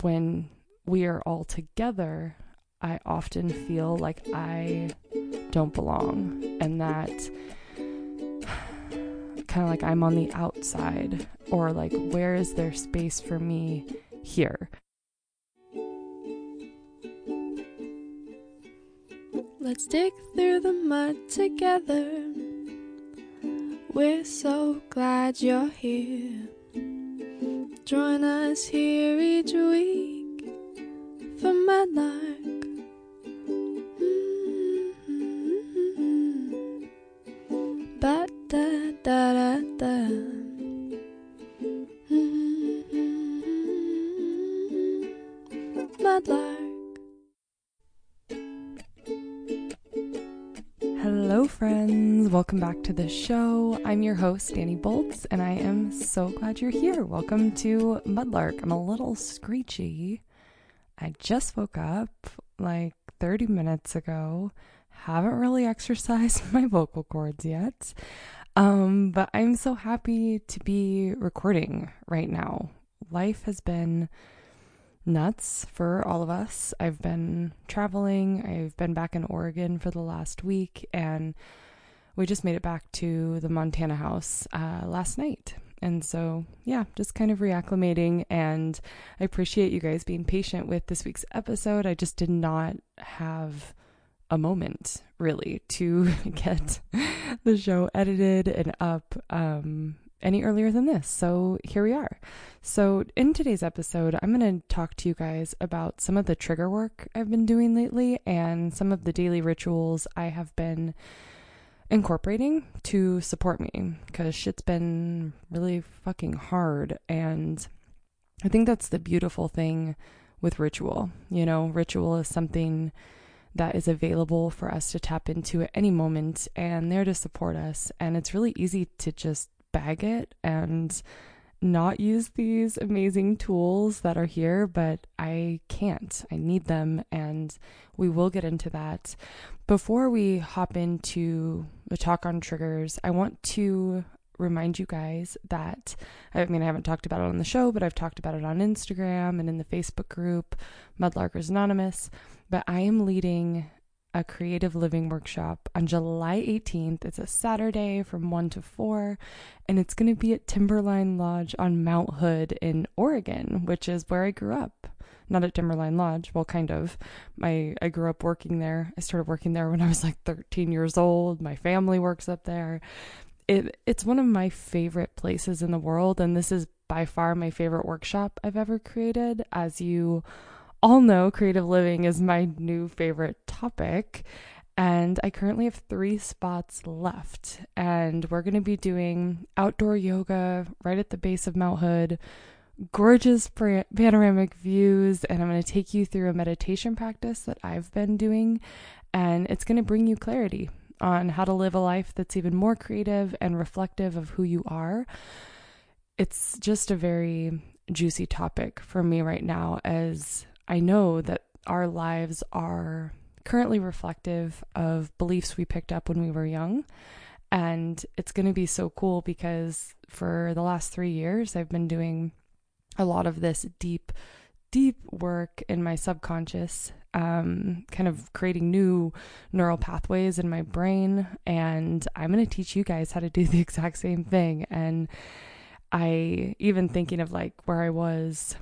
when we are all together, I often feel like I don't belong and that kind of like I'm on the outside or like where is there space for me here? Let's dig through the mud together. We're so glad you're here. Join us here each week for Mudlark. Mm-hmm. Welcome back to the show. I'm your host, Dani Boltz, and I am so glad you're here. Welcome to Mudlark. I'm a little screechy. I just woke up like 30 minutes ago. Haven't really exercised my vocal cords yet. Um, but I'm so happy to be recording right now. Life has been nuts for all of us. I've been traveling, I've been back in Oregon for the last week, and we just made it back to the Montana house uh, last night. And so, yeah, just kind of reacclimating. And I appreciate you guys being patient with this week's episode. I just did not have a moment really to get the show edited and up um, any earlier than this. So here we are. So, in today's episode, I'm going to talk to you guys about some of the trigger work I've been doing lately and some of the daily rituals I have been incorporating to support me because shit's been really fucking hard. And I think that's the beautiful thing with ritual. You know, ritual is something that is available for us to tap into at any moment and there to support us. And it's really easy to just bag it and not use these amazing tools that are here, but I can't. I need them, and we will get into that. Before we hop into the talk on triggers, I want to remind you guys that I mean, I haven't talked about it on the show, but I've talked about it on Instagram and in the Facebook group, Mudlarkers Anonymous. But I am leading a creative living workshop on July 18th. It's a Saturday from 1 to 4, and it's going to be at Timberline Lodge on Mount Hood in Oregon, which is where I grew up. Not at Timberline Lodge, well, kind of. My I grew up working there. I started working there when I was like 13 years old. My family works up there. It it's one of my favorite places in the world, and this is by far my favorite workshop I've ever created. As you all know creative living is my new favorite topic. And I currently have three spots left. And we're going to be doing outdoor yoga right at the base of Mount Hood, gorgeous panoramic views. And I'm going to take you through a meditation practice that I've been doing. And it's going to bring you clarity on how to live a life that's even more creative and reflective of who you are. It's just a very juicy topic for me right now as I know that our lives are currently reflective of beliefs we picked up when we were young. And it's going to be so cool because for the last three years, I've been doing a lot of this deep, deep work in my subconscious, um, kind of creating new neural pathways in my brain. And I'm going to teach you guys how to do the exact same thing. And I, even thinking of like where I was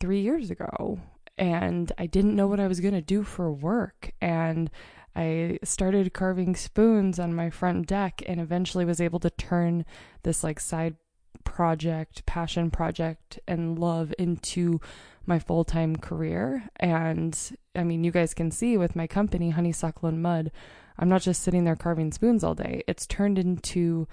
three years ago, and I didn't know what I was going to do for work. And I started carving spoons on my front deck and eventually was able to turn this like side project, passion project, and love into my full time career. And I mean, you guys can see with my company, Honeysuckle and Mud, I'm not just sitting there carving spoons all day. It's turned into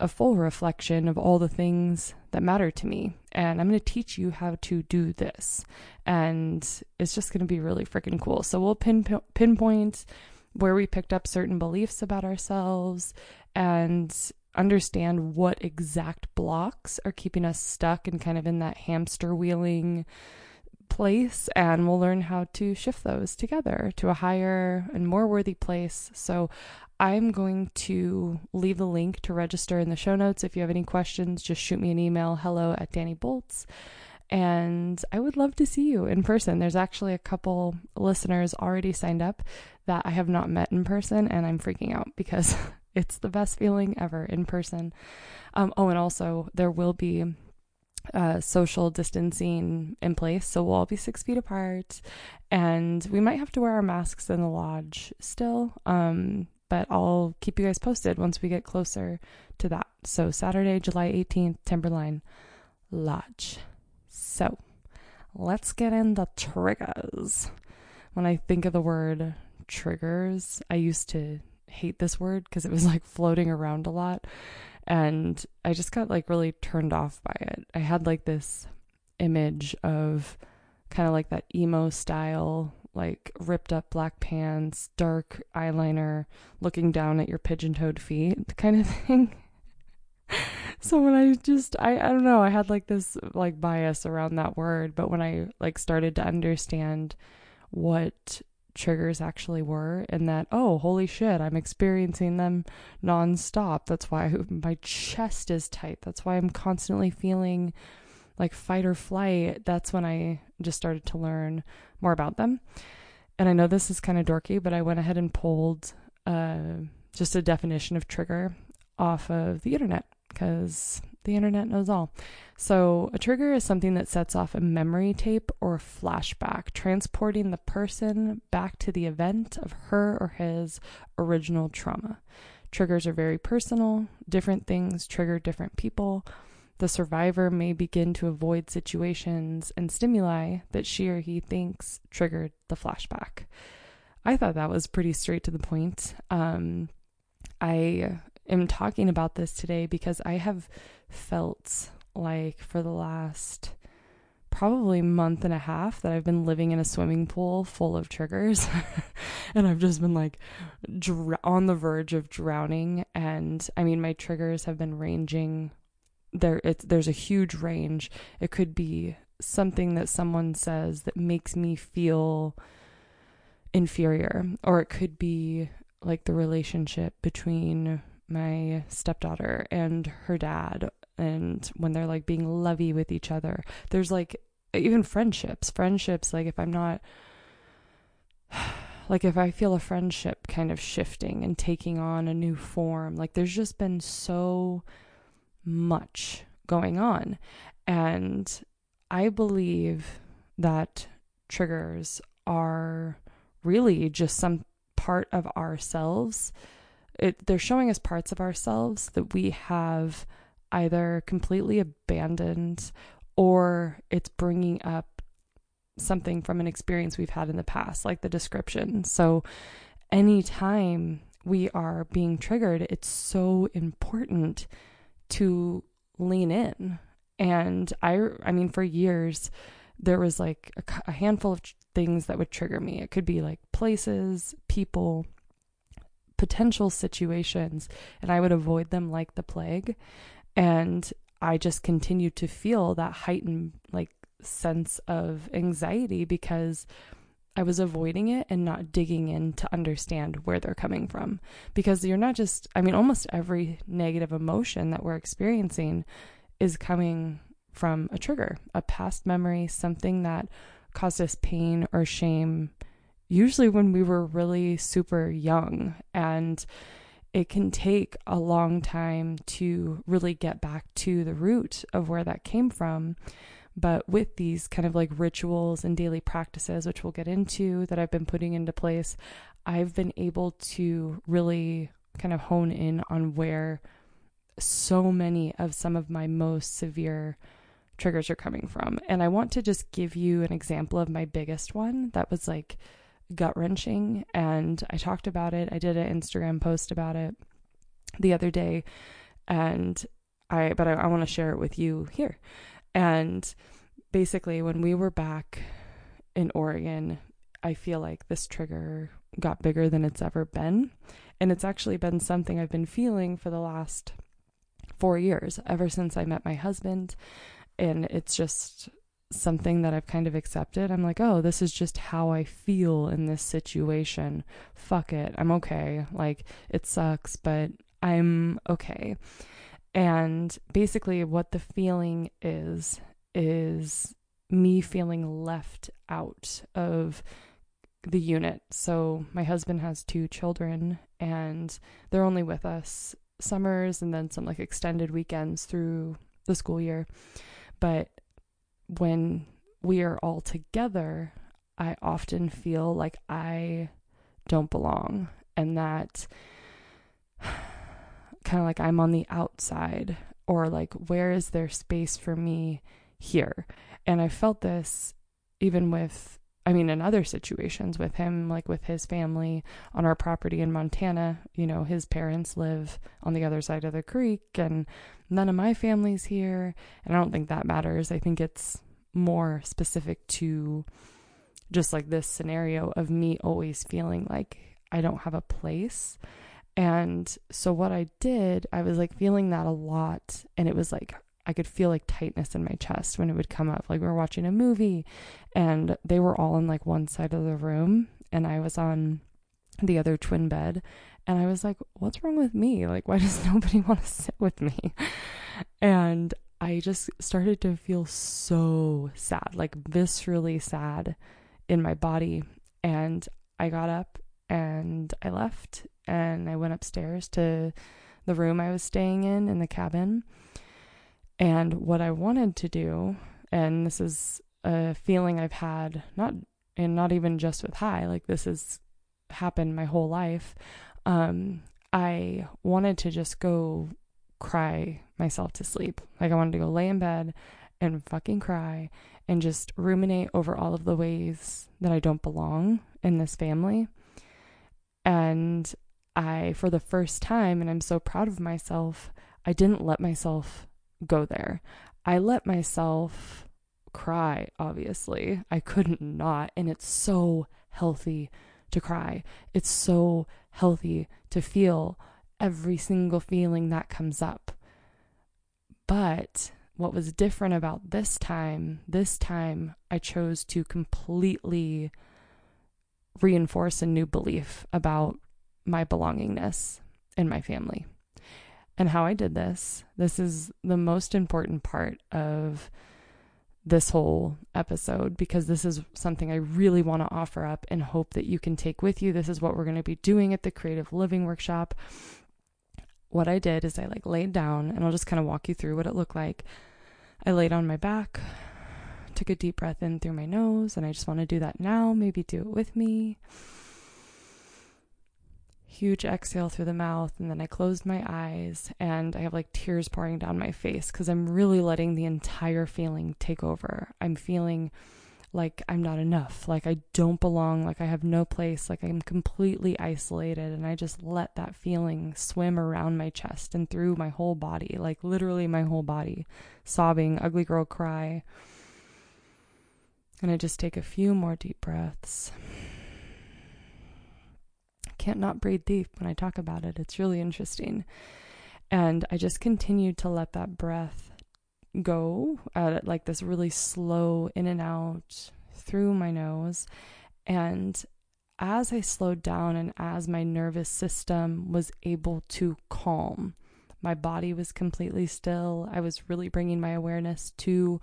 a full reflection of all the things that matter to me. And I'm going to teach you how to do this. And it's just going to be really freaking cool. So we'll pin, pinpoint where we picked up certain beliefs about ourselves and understand what exact blocks are keeping us stuck and kind of in that hamster wheeling place and we'll learn how to shift those together to a higher and more worthy place. So I'm going to leave the link to register in the show notes. If you have any questions, just shoot me an email hello at Dani Boltz. And I would love to see you in person. There's actually a couple listeners already signed up that I have not met in person, and I'm freaking out because it's the best feeling ever in person. Um, oh, and also, there will be uh, social distancing in place. So we'll all be six feet apart and we might have to wear our masks in the lodge still. Um, but I'll keep you guys posted once we get closer to that. So Saturday, July 18th, Timberline Lodge. So let's get into triggers. When I think of the word triggers, I used to hate this word because it was like floating around a lot and I just got like really turned off by it. I had like this image of kind of like that emo style, like ripped up black pants, dark eyeliner, looking down at your pigeon toed feet kind of thing. so when I just I I don't know, I had like this like bias around that word, but when I like started to understand what triggers actually were and that oh holy shit i'm experiencing them nonstop that's why my chest is tight that's why i'm constantly feeling like fight or flight that's when i just started to learn more about them and i know this is kind of dorky but i went ahead and pulled uh, just a definition of trigger off of the internet because the internet knows all. So, a trigger is something that sets off a memory tape or flashback, transporting the person back to the event of her or his original trauma. Triggers are very personal, different things trigger different people. The survivor may begin to avoid situations and stimuli that she or he thinks triggered the flashback. I thought that was pretty straight to the point. Um, I am talking about this today because I have felt like for the last probably month and a half that I've been living in a swimming pool full of triggers and I've just been like dr- on the verge of drowning and I mean my triggers have been ranging there it's there's a huge range it could be something that someone says that makes me feel inferior or it could be like the relationship between my stepdaughter and her dad and when they're like being lovey with each other. There's like even friendships, friendships like if I'm not like if I feel a friendship kind of shifting and taking on a new form, like there's just been so much going on. And I believe that triggers are really just some part of ourselves it, they're showing us parts of ourselves that we have either completely abandoned or it's bringing up something from an experience we've had in the past, like the description. So, anytime we are being triggered, it's so important to lean in. And I, I mean, for years, there was like a, a handful of things that would trigger me. It could be like places, people, potential situations and I would avoid them like the plague. And I just continued to feel that heightened like sense of anxiety because I was avoiding it and not digging in to understand where they're coming from. Because you're not just, I mean, almost every negative emotion that we're experiencing is coming from a trigger, a past memory, something that caused us pain or shame usually when we were really super young. And it can take a long time to really get back to the root of where that came from. But with these kind of like rituals and daily practices, which we'll get into that I've been putting into place, I've been able to really kind of hone in on where so many of some of my most severe triggers are coming from. And I want to just give you an example of my biggest one that was like gut wrenching. And I talked about it. I did an Instagram post about it the other day. And I, but I, I want to share it with you here. And basically, when we were back in Oregon, I feel like this trigger got bigger than it's ever been. And it's actually been something I've been feeling for the last four years, ever since I met my husband. And it's just something that I've kind of accepted. I'm like, oh, this is just how I feel in this situation. Fuck it. I'm okay. Like, it sucks, but I'm okay. And basically, what the feeling is, is me feeling left out of the unit. So my husband has two children and they're only with us summers and then some like extended weekends through the school year. But when we are all together, I often feel like I don't belong and that kind of like I'm on the outside or like where is there space for me here? And I felt this even with I mean, in other situations with him, like with his family on our property in Montana, you know, his parents live on the other side of the creek, and none of my family's here. And I don't think that matters. I think it's more specific to just like this scenario of me always feeling like I don't have a place. And so, what I did, I was like feeling that a lot, and it was like I could feel like tightness in my chest when it would come up. Like we were watching a movie and they were all in like one side of the room and I was on the other twin bed and I was like, what's wrong with me? Like why does nobody want to sit with me? And I just started to feel so sad, like viscerally sad in my body and I got up and I left and I went upstairs to the room I was staying in in the cabin and what I wanted to do, and this is a feeling I've had, not and not even just with Hi, like this has happened my whole life. Um, I wanted to just go cry myself to sleep. Like I wanted to go lay in bed and fucking cry and just ruminate over all of the ways that I don't belong in this family. And I, for the first time, and I'm so proud of myself, I didn't let myself go there. I let myself cry, obviously. I couldn't not. And it's so healthy to cry. It's so healthy to feel every single feeling that comes up. But what was different about this time, this time I chose to completely reinforce a new belief about my belongingness in my family and how I did this. This is the most important part of this whole episode because this is something I really want to offer up and hope that you can take with you. This is what we're going to be doing at the Creative Living Workshop. What I did is I like laid down and I'll just kind of walk you through what it looked like. I laid on my back, took a deep breath in through my nose, and I just want to do that now. Maybe do it with me huge exhale through the mouth and then I closed my eyes and I have like tears pouring down my face cuz I'm really letting the entire feeling take over. I'm feeling like I'm not enough, like I don't belong, like I have no place, like I'm completely isolated and I just let that feeling swim around my chest and through my whole body, like literally my whole body, sobbing, ugly girl cry. And I just take a few more deep breaths can't not breathe deep when I talk about it. It's really interesting. And I just continued to let that breath go at like this really slow in and out through my nose. And as I slowed down and as my nervous system was able to calm, my body was completely still. I was really bringing my awareness to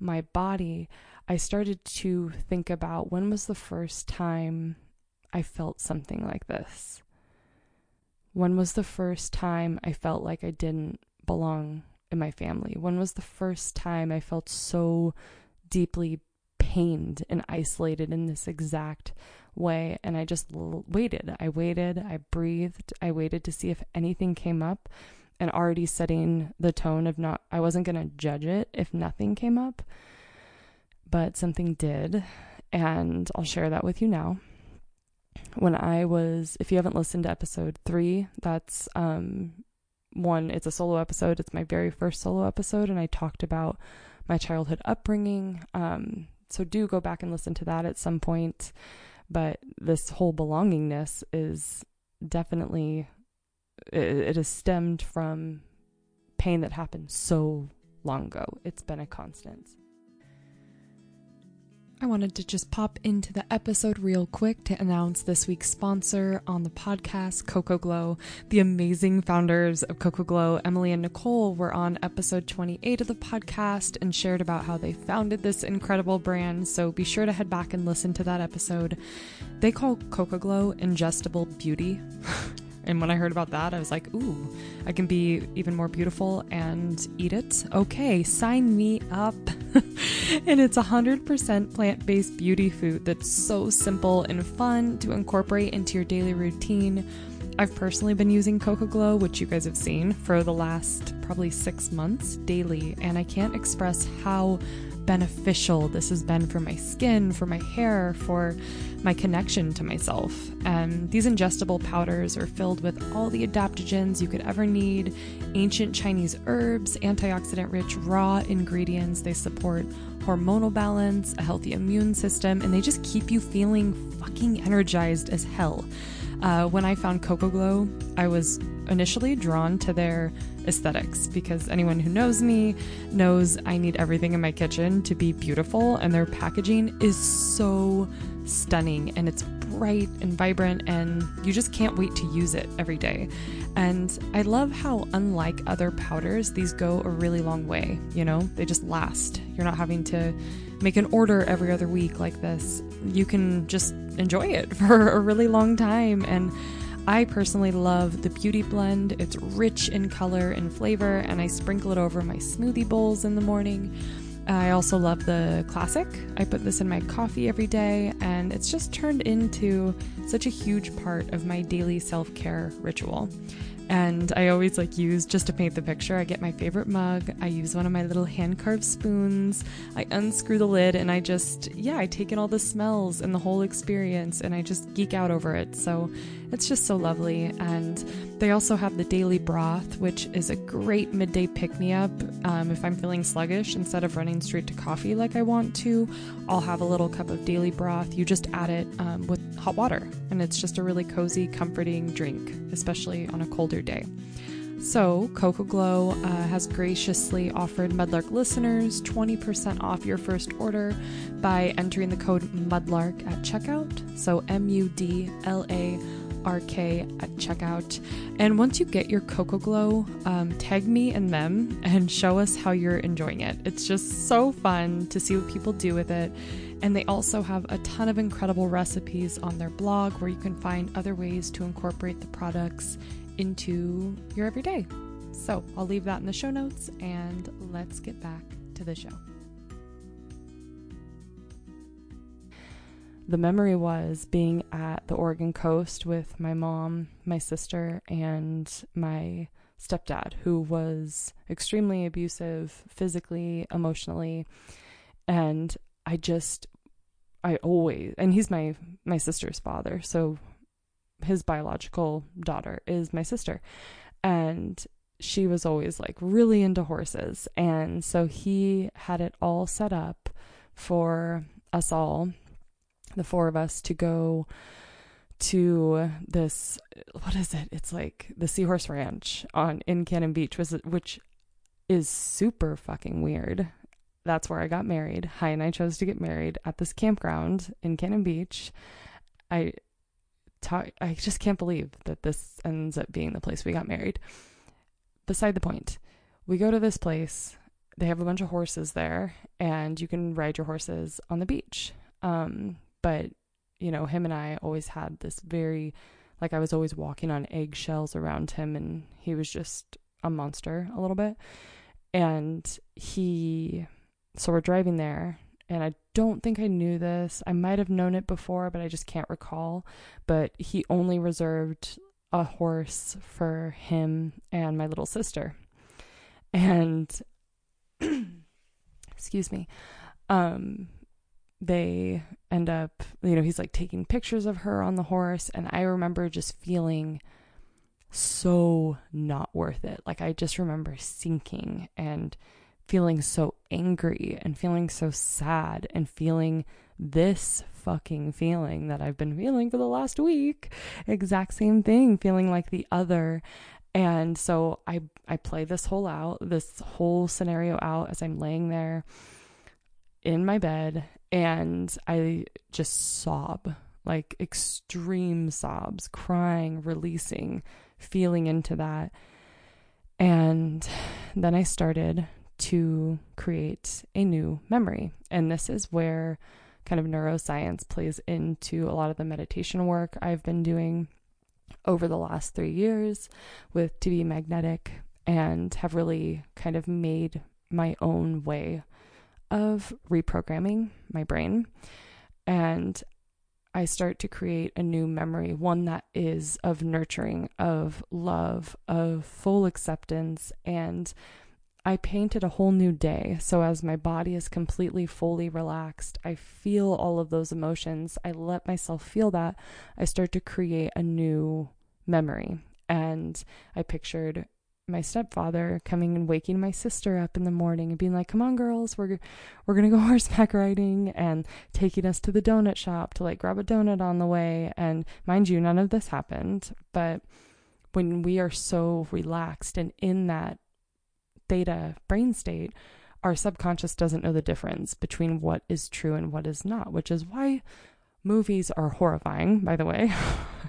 my body. I started to think about when was the first time I felt something like this? When was the first time I felt like I didn't belong in my family? When was the first time I felt so deeply pained and isolated in this exact way? And I just l- waited. I waited. I breathed. I waited to see if anything came up and already setting the tone of not, I wasn't going to judge it if nothing came up, but something did. And I'll share that with you now when I was, if you haven't listened to episode three, that's um, one, it's a solo episode. It's my very first solo episode, and I talked about my childhood upbringing. Um, so do go back and listen to that at some point. But this whole belongingness is definitely, it, it has stemmed from pain that happened so long ago. It's been a constant. I wanted to just pop into the episode real quick to announce this week's sponsor on the podcast, Coco Glow. The amazing founders of Coco Glow, Emily and Nicole, were on episode 28 of the podcast and shared about how they founded this incredible brand. So be sure to head back and listen to that episode. They call Coco Glow ingestible beauty. And when I heard about that, I was like, ooh, I can be even more beautiful and eat it. Okay, sign me up. and it's 100% plant based beauty food that's so simple and fun to incorporate into your daily routine. I've personally been using Coco Glow, which you guys have seen, for the last probably six months daily, and I can't express how beneficial this has been for my skin, for my hair, for my connection to myself. And these ingestible powders are filled with all the adaptogens you could ever need, ancient Chinese herbs, antioxidant rich raw ingredients. They support hormonal balance, a healthy immune system, and they just keep you feeling fucking energized as hell. Uh, when I found Coco Glow, I was initially drawn to their aesthetics because anyone who knows me knows I need everything in my kitchen to be beautiful, and their packaging is so stunning and it's bright and vibrant, and you just can't wait to use it every day. And I love how, unlike other powders, these go a really long way. You know, they just last. You're not having to make an order every other week like this. You can just enjoy it for a really long time. And I personally love the Beauty Blend. It's rich in color and flavor, and I sprinkle it over my smoothie bowls in the morning. I also love the classic. I put this in my coffee every day, and it's just turned into such a huge part of my daily self care ritual. And I always like use just to paint the picture. I get my favorite mug, I use one of my little hand carved spoons, I unscrew the lid, and I just, yeah, I take in all the smells and the whole experience, and I just geek out over it. So it's just so lovely. And they also have the daily broth, which is a great midday pick me up. Um, if I'm feeling sluggish, instead of running straight to coffee like I want to, I'll have a little cup of daily broth. You just add it um, with hot water, and it's just a really cozy, comforting drink, especially on a colder day. So, Coco Glow uh, has graciously offered Mudlark listeners 20% off your first order by entering the code MUDLARK at checkout. So, M U D L A R K at checkout. And once you get your Coco Glow, um, tag me and them and show us how you're enjoying it. It's just so fun to see what people do with it. And they also have a ton of incredible recipes on their blog where you can find other ways to incorporate the products into your everyday. So I'll leave that in the show notes and let's get back to the show. the memory was being at the Oregon coast with my mom, my sister, and my stepdad, who was extremely abusive physically, emotionally. And I just, I always, and he's my, my sister's father. So his biological daughter is my sister. And she was always like really into horses. And so he had it all set up for us all the four of us to go to this what is it it's like the seahorse ranch on in cannon beach was which is super fucking weird that's where i got married hi and i chose to get married at this campground in cannon beach i talk i just can't believe that this ends up being the place we got married beside the point we go to this place they have a bunch of horses there and you can ride your horses on the beach um, but, you know, him and I always had this very, like, I was always walking on eggshells around him, and he was just a monster a little bit. And he, so we're driving there, and I don't think I knew this. I might have known it before, but I just can't recall. But he only reserved a horse for him and my little sister. And excuse me. Um they end up, you know, he's like taking pictures of her on the horse. And I remember just feeling so not worth it. Like, I just remember sinking and feeling so angry and feeling so sad and feeling this fucking feeling that I've been feeling for the last week. Exact same thing, feeling like the other. And so I I play this whole out, this whole scenario out as I'm laying there in my bed and I just sob, like extreme sobs, crying, releasing, feeling into that. And then I started to create a new memory. And this is where kind of neuroscience plays into a lot of the meditation work I've been doing over the last three years with To Be Magnetic and have really kind of made my own way of reprogramming my brain. And I start to create a new memory, one that is of nurturing, of love, of full acceptance. And I painted a whole new day. So as my body is completely, fully relaxed, I feel all of those emotions. I let myself feel that. I start to create a new memory. And I pictured my stepfather coming and waking my sister up in the morning and being like, "Come on, girls, we're we're gonna go horseback riding," and taking us to the donut shop to like grab a donut on the way. And mind you, none of this happened. But when we are so relaxed and in that theta brain state, our subconscious doesn't know the difference between what is true and what is not, which is why movies are horrifying, by the way.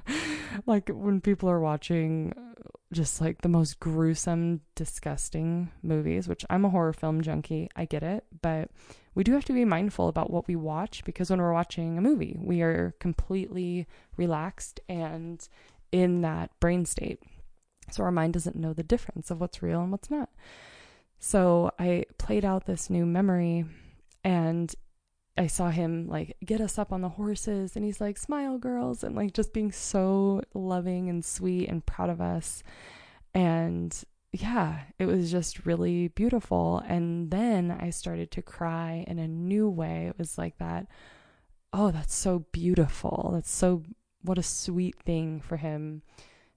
like when people are watching uh, just like the most gruesome, disgusting movies, which I'm a horror film junkie, I get it, but we do have to be mindful about what we watch because when we're watching a movie, we are completely relaxed and in that brain state. So our mind doesn't know the difference of what's real and what's not. So I played out this new memory and I saw him like get us up on the horses and he's like, smile, girls, and like just being so loving and sweet and proud of us. And yeah, it was just really beautiful. And then I started to cry in a new way. It was like that, oh, that's so beautiful. That's so, what a sweet thing for him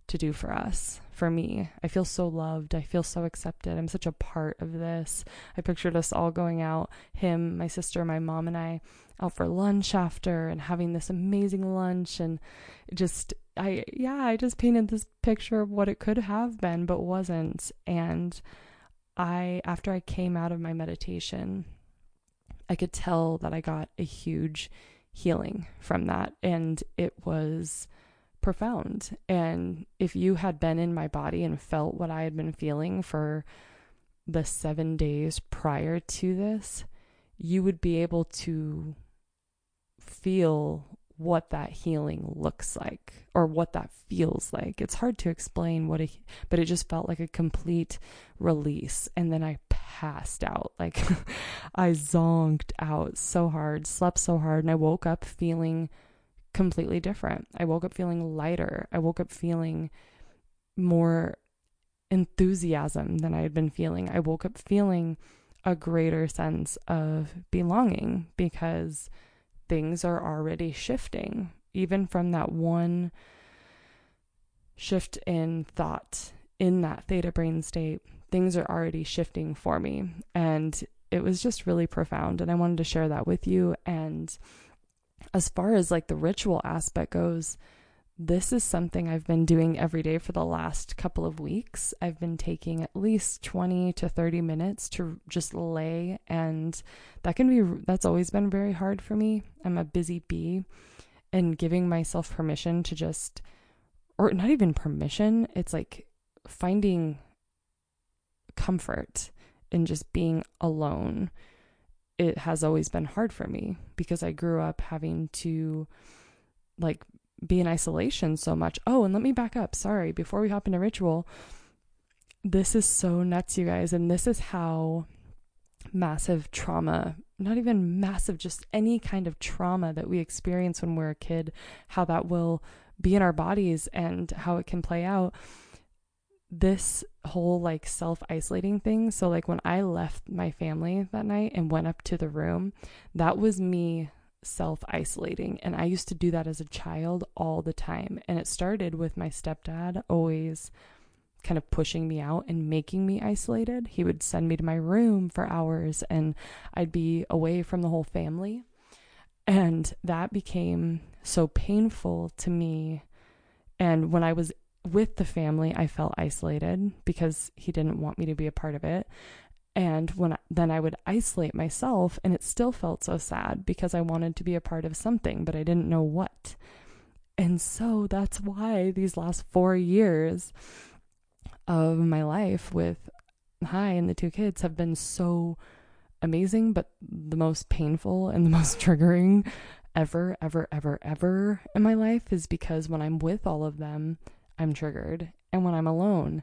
to do for us, for me. I feel so loved. I feel so accepted. I'm such a part of this. I pictured us all going out, him, my sister, my mom, and I, out for lunch after and having this amazing lunch. And just, I, yeah, I just painted this picture of what it could have been, but wasn't. And I, after I came out of my meditation, I could tell that I got a huge healing from that. And it was, profound. And if you had been in my body and felt what I had been feeling for the seven days prior to this, you would be able to feel what that healing looks like or what that feels like. It's hard to explain what it, but it just felt like a complete release. And then I passed out. Like I zonked out so hard, slept so hard, and I woke up feeling completely different. I woke up feeling lighter. I woke up feeling more enthusiasm than I had been feeling. I woke up feeling a greater sense of belonging because things are already shifting, even from that one shift in thought in that theta brain state. Things are already shifting for me. And it was just really profound. And I wanted to share that with you. And as far as like the ritual aspect goes, this is something I've been doing every day for the last couple of weeks. I've been taking at least 20 to 30 minutes to just lay, and that can be that's always been very hard for me. I'm a busy bee, and giving myself permission to just, or not even permission, it's like finding comfort in just being alone it has always been hard for me because I grew up having to like be in isolation so much. Oh, and let me back up. Sorry, before we hop into ritual, this is so nuts, you guys. And this is how massive trauma, not even massive, just any kind of trauma that we experience when we're a kid, how that will be in our bodies and how it can play out this whole like self isolating thing. So, like, when I left my family that night and went up to the room, that was me self isolating. And I used to do that as a child all the time. And it started with my stepdad always kind of pushing me out and making me isolated. He would send me to my room for hours and I'd be away from the whole family. And that became so painful to me. And when I was with the family, I felt isolated because he didn't want me to be a part of it. And when then I would isolate myself, and it still felt so sad because I wanted to be a part of something, but I didn't know what. And so that's why these last four years of my life with Hi and the two kids have been so amazing, but the most painful and the most triggering ever, ever, ever, ever in my life is because when I'm with all of them, I'm triggered. And when I'm alone,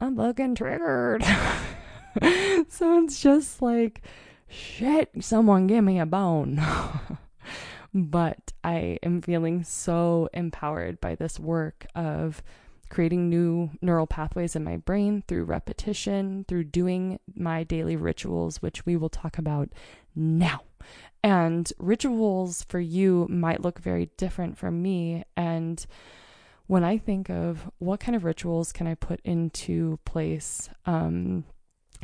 I'm fucking triggered. so it's just like, shit, someone give me a bone. but I am feeling so empowered by this work of creating new neural pathways in my brain through repetition, through doing my daily rituals, which we will talk about now. And rituals for you might look very different from me. And when I think of what kind of rituals can I put into place, um,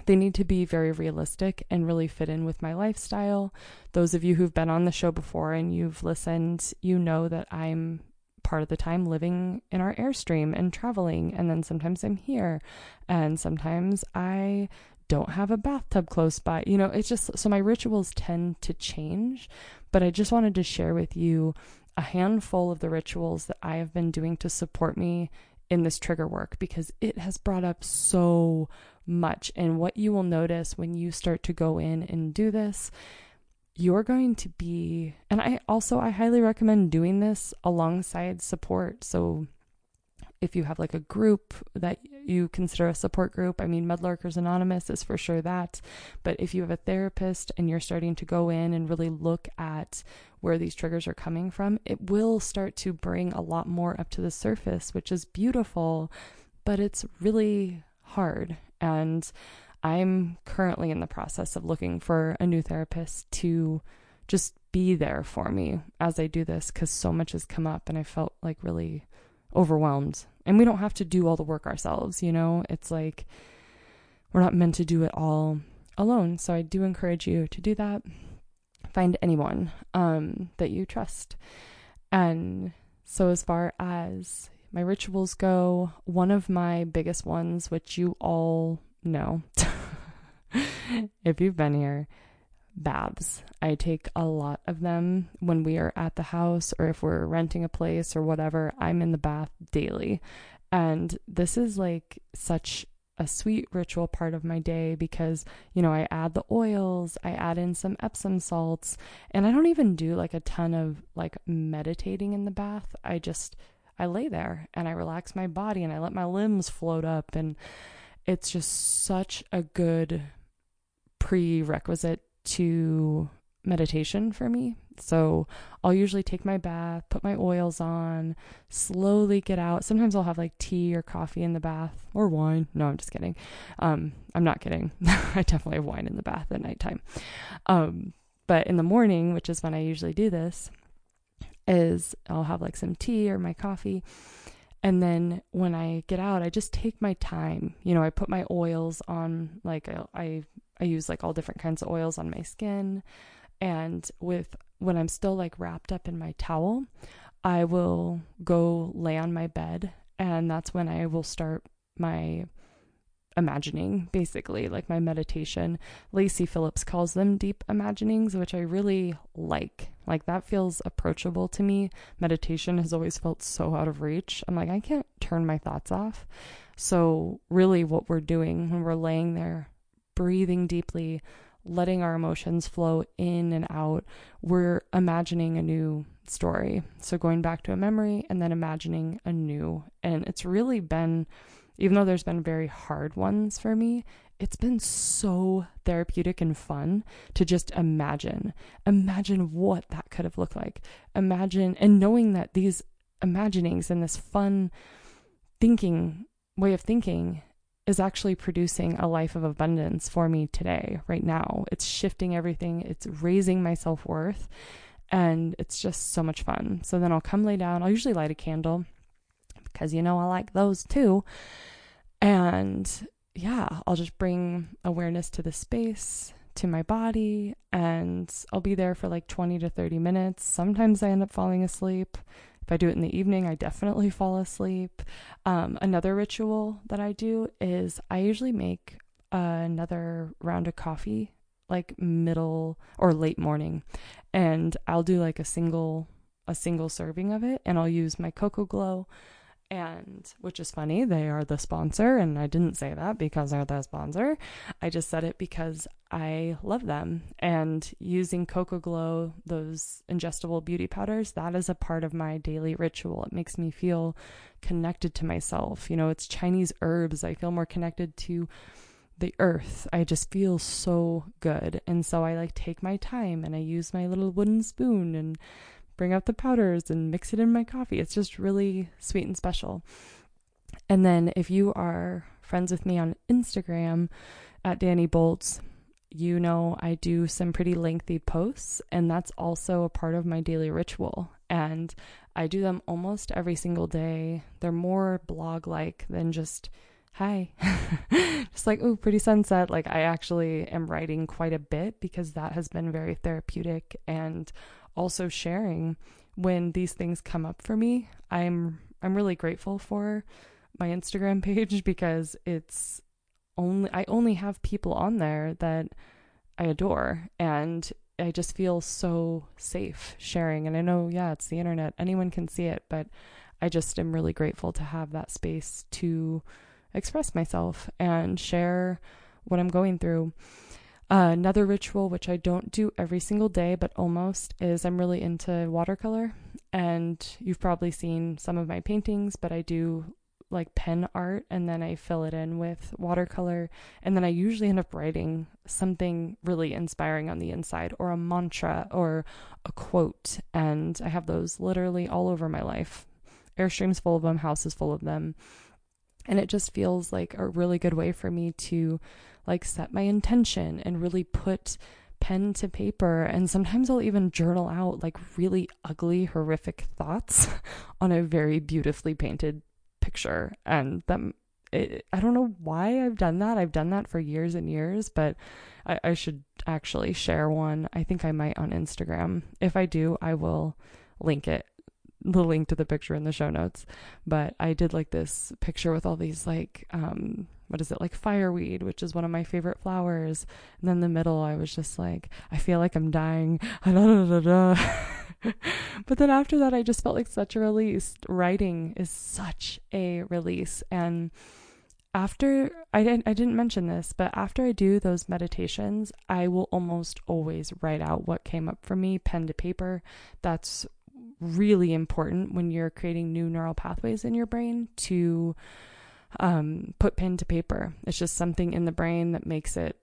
they need to be very realistic and really fit in with my lifestyle. Those of you who've been on the show before and you've listened, you know that I'm part of the time living in our airstream and traveling. And then sometimes I'm here. And sometimes I don't have a bathtub close by. You know, it's just so my rituals tend to change. But I just wanted to share with you a handful of the rituals that I have been doing to support me in this trigger work because it has brought up so much. And what you will notice when you start to go in and do this you're going to be and I also I highly recommend doing this alongside support. So if you have like a group that you consider a support group, I mean Mudlarkers Anonymous is for sure that, but if you have a therapist and you're starting to go in and really look at where these triggers are coming from, it will start to bring a lot more up to the surface, which is beautiful, but it's really hard. And I'm currently in the process of looking for a new therapist to just be there for me as I do this because so much has come up and I felt like really overwhelmed. And we don't have to do all the work ourselves, you know? It's like we're not meant to do it all alone. So I do encourage you to do that. Find anyone um, that you trust. And so, as far as my rituals go, one of my biggest ones, which you all know, if you've been here, baths. I take a lot of them when we are at the house or if we're renting a place or whatever. I'm in the bath daily. And this is like such a sweet ritual part of my day because, you know, I add the oils, I add in some Epsom salts, and I don't even do like a ton of like meditating in the bath. I just I lay there and I relax my body and I let my limbs float up and it's just such a good prerequisite to meditation for me. So I'll usually take my bath, put my oils on, slowly get out. Sometimes I'll have like tea or coffee in the bath or wine. No, I'm just kidding. Um, I'm not kidding. I definitely have wine in the bath at nighttime. Um, but in the morning, which is when I usually do this, is I'll have like some tea or my coffee and then when I get out, I just take my time. You know, I put my oils on, like I, I, I use like all different kinds of oils on my skin. And with when I'm still like wrapped up in my towel, I will go lay on my bed. And that's when I will start my imagining, basically, like my meditation. Lacy Phillips calls them deep imaginings, which I really like. Like that feels approachable to me. Meditation has always felt so out of reach. I'm like, I can't turn my thoughts off. So, really, what we're doing when we're laying there, breathing deeply, letting our emotions flow in and out, we're imagining a new story. So, going back to a memory and then imagining a new. And it's really been even though there's been very hard ones for me, it's been so therapeutic and fun to just imagine. Imagine what that could have looked like. Imagine, and knowing that these imaginings and this fun thinking way of thinking is actually producing a life of abundance for me today, right now. It's shifting everything, it's raising my self worth, and it's just so much fun. So then I'll come lay down. I'll usually light a candle because you know I like those too. And yeah, I'll just bring awareness to the space, to my body, and I'll be there for like 20 to 30 minutes. Sometimes I end up falling asleep. If I do it in the evening, I definitely fall asleep. Um, another ritual that I do is I usually make another round of coffee, like middle or late morning, and I'll do like a single a single serving of it, and I'll use my Coco Glow and which is funny they are the sponsor and i didn't say that because they're the sponsor. I just said it because i love them. And using Coco Glow those ingestible beauty powders that is a part of my daily ritual. It makes me feel connected to myself. You know it's chinese herbs. I feel more connected to the earth. I just feel so good. And so i like take my time and i use my little wooden spoon and bring out the powders and mix it in my coffee. It's just really sweet and special. And then if you are friends with me on Instagram at Dani Boltz, you know I do some pretty lengthy posts, and that's also a part of my daily ritual. And I do them almost every single day. They're more blog like than just, hi, just like, oh, pretty sunset. Like, I actually am writing quite a bit because that has been very therapeutic and also sharing when these things come up for me. I'm I'm really grateful for my Instagram page because it's only I only have people on there that I adore and I just feel so safe sharing. And I know yeah it's the internet. Anyone can see it but I just am really grateful to have that space to express myself and share what I'm going through uh, another ritual, which I don't do every single day, but almost, is I'm really into watercolor. And you've probably seen some of my paintings, but I do like pen art and then I fill it in with watercolor. And then I usually end up writing something really inspiring on the inside, or a mantra, or a quote. And I have those literally all over my life. Airstream's full of them, house is full of them. And it just feels like a really good way for me to like set my intention and really put pen to paper and sometimes I'll even journal out like really ugly horrific thoughts on a very beautifully painted picture and them it, I don't know why I've done that. I've done that for years and years, but I, I should actually share one. I think I might on Instagram. If I do, I will link it the link to the picture in the show notes. But I did like this picture with all these like um what is it like fireweed, which is one of my favorite flowers. And then the middle I was just like, I feel like I'm dying. but then after that I just felt like such a release. Writing is such a release and after I didn't I didn't mention this, but after I do those meditations, I will almost always write out what came up for me pen to paper. That's really important when you're creating new neural pathways in your brain to um, put pen to paper. It's just something in the brain that makes it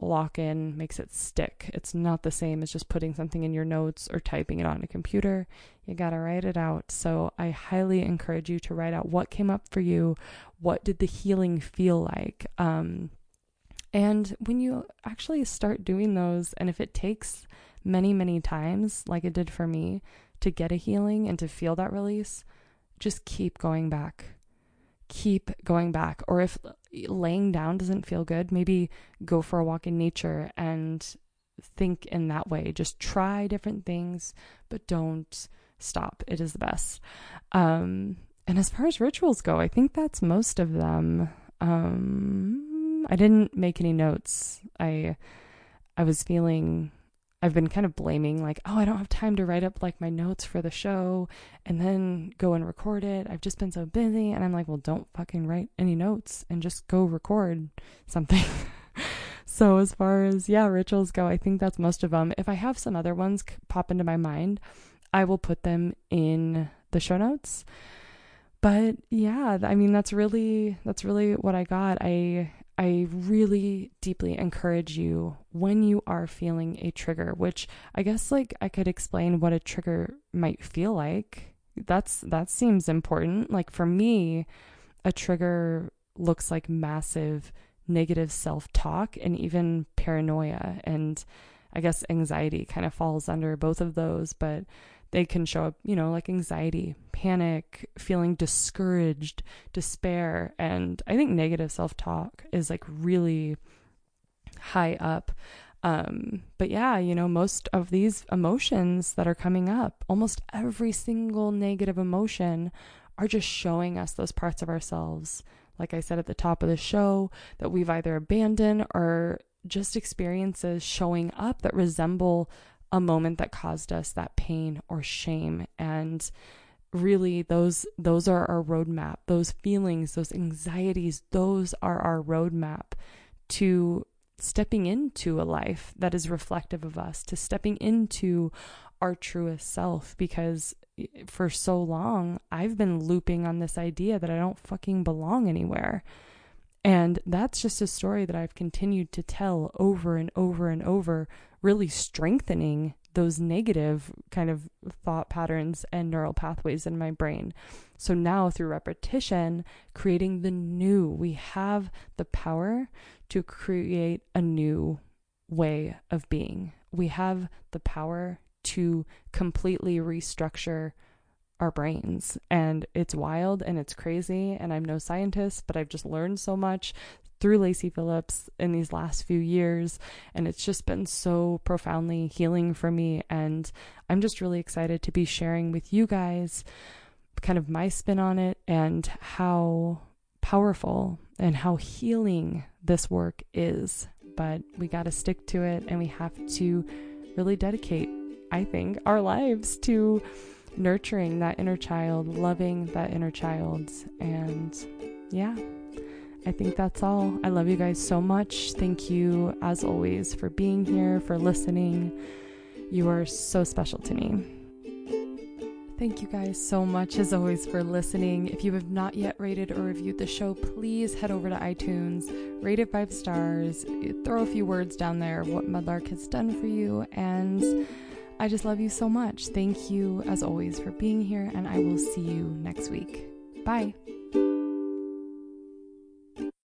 lock in, makes it stick. It's not the same as just putting something in your notes or typing it on a computer. You got to write it out. So I highly encourage you to write out what came up for you. What did the healing feel like? Um, and when you actually start doing those, and if it takes many, many times, like it did for me, to get a healing and to feel that release, just keep going back. Keep going back. Or if laying down doesn't feel good, maybe go for a walk in nature and think in that way. Just try different things, but don't stop. It is the best. Um, and as far as rituals go, I think that's most of them. Um, I didn't make any notes. I I was feeling I've been kind of blaming, like, oh, I don't have time to write up like my notes for the show and then go and record it. I've just been so busy. And I'm like, well, don't fucking write any notes and just go record something. so, as far as, yeah, rituals go, I think that's most of them. If I have some other ones pop into my mind, I will put them in the show notes but yeah i mean that's really that's really what i got i I really deeply encourage you when you are feeling a trigger, which I guess like I could explain what a trigger might feel like. That's that seems important. Like for me, a trigger looks like massive negative self-talk and even paranoia and I guess anxiety kind of falls under both of those, but they can show up, you know, like anxiety, panic, feeling discouraged, despair. And I think negative self talk is like really high up. Um, but yeah, you know, most of these emotions that are coming up, almost every single negative emotion are just showing us those parts of ourselves like I said at the top of the show, that we've either abandoned or just experiences showing up that resemble a moment that caused us that pain or shame and really those those are our roadmap. Those feelings those anxieties those are our roadmap to stepping into a life that is reflective of us to stepping into our truest self. Because eh, for so long I've been looping on this idea that I don't fucking belong anywhere. And that's just a story that I've continued to tell over and over and over really strengthening those negative kind of thought patterns and neural pathways in my brain. So now, through repetition, creating the new, we have the power to create a new way of being. We have the power to completely restructure our brains. And it's wild and it's crazy. And I'm no scientist, but I've just learned so much through Lacy Phillips in these last few years. And it's just been so profoundly healing for me. And I'm just really excited to be sharing with you guys kind of my spin on it and how powerful and how healing this work is. But we got to stick to it and we have to really dedicate, I think, our lives to nurturing that inner child, loving that inner child. And yeah. I think that's all. I love you guys so much. Thank you, as always, for being here, for listening. You are so special to me. Thank you guys so much, as always, for listening. If you have not yet rated or reviewed the show, please head over to iTunes, rate it five stars, throw a few words down there what Mudlark has done for you. And I just love you so much. Thank you, as always, for being here, and I will see you next week. Bye.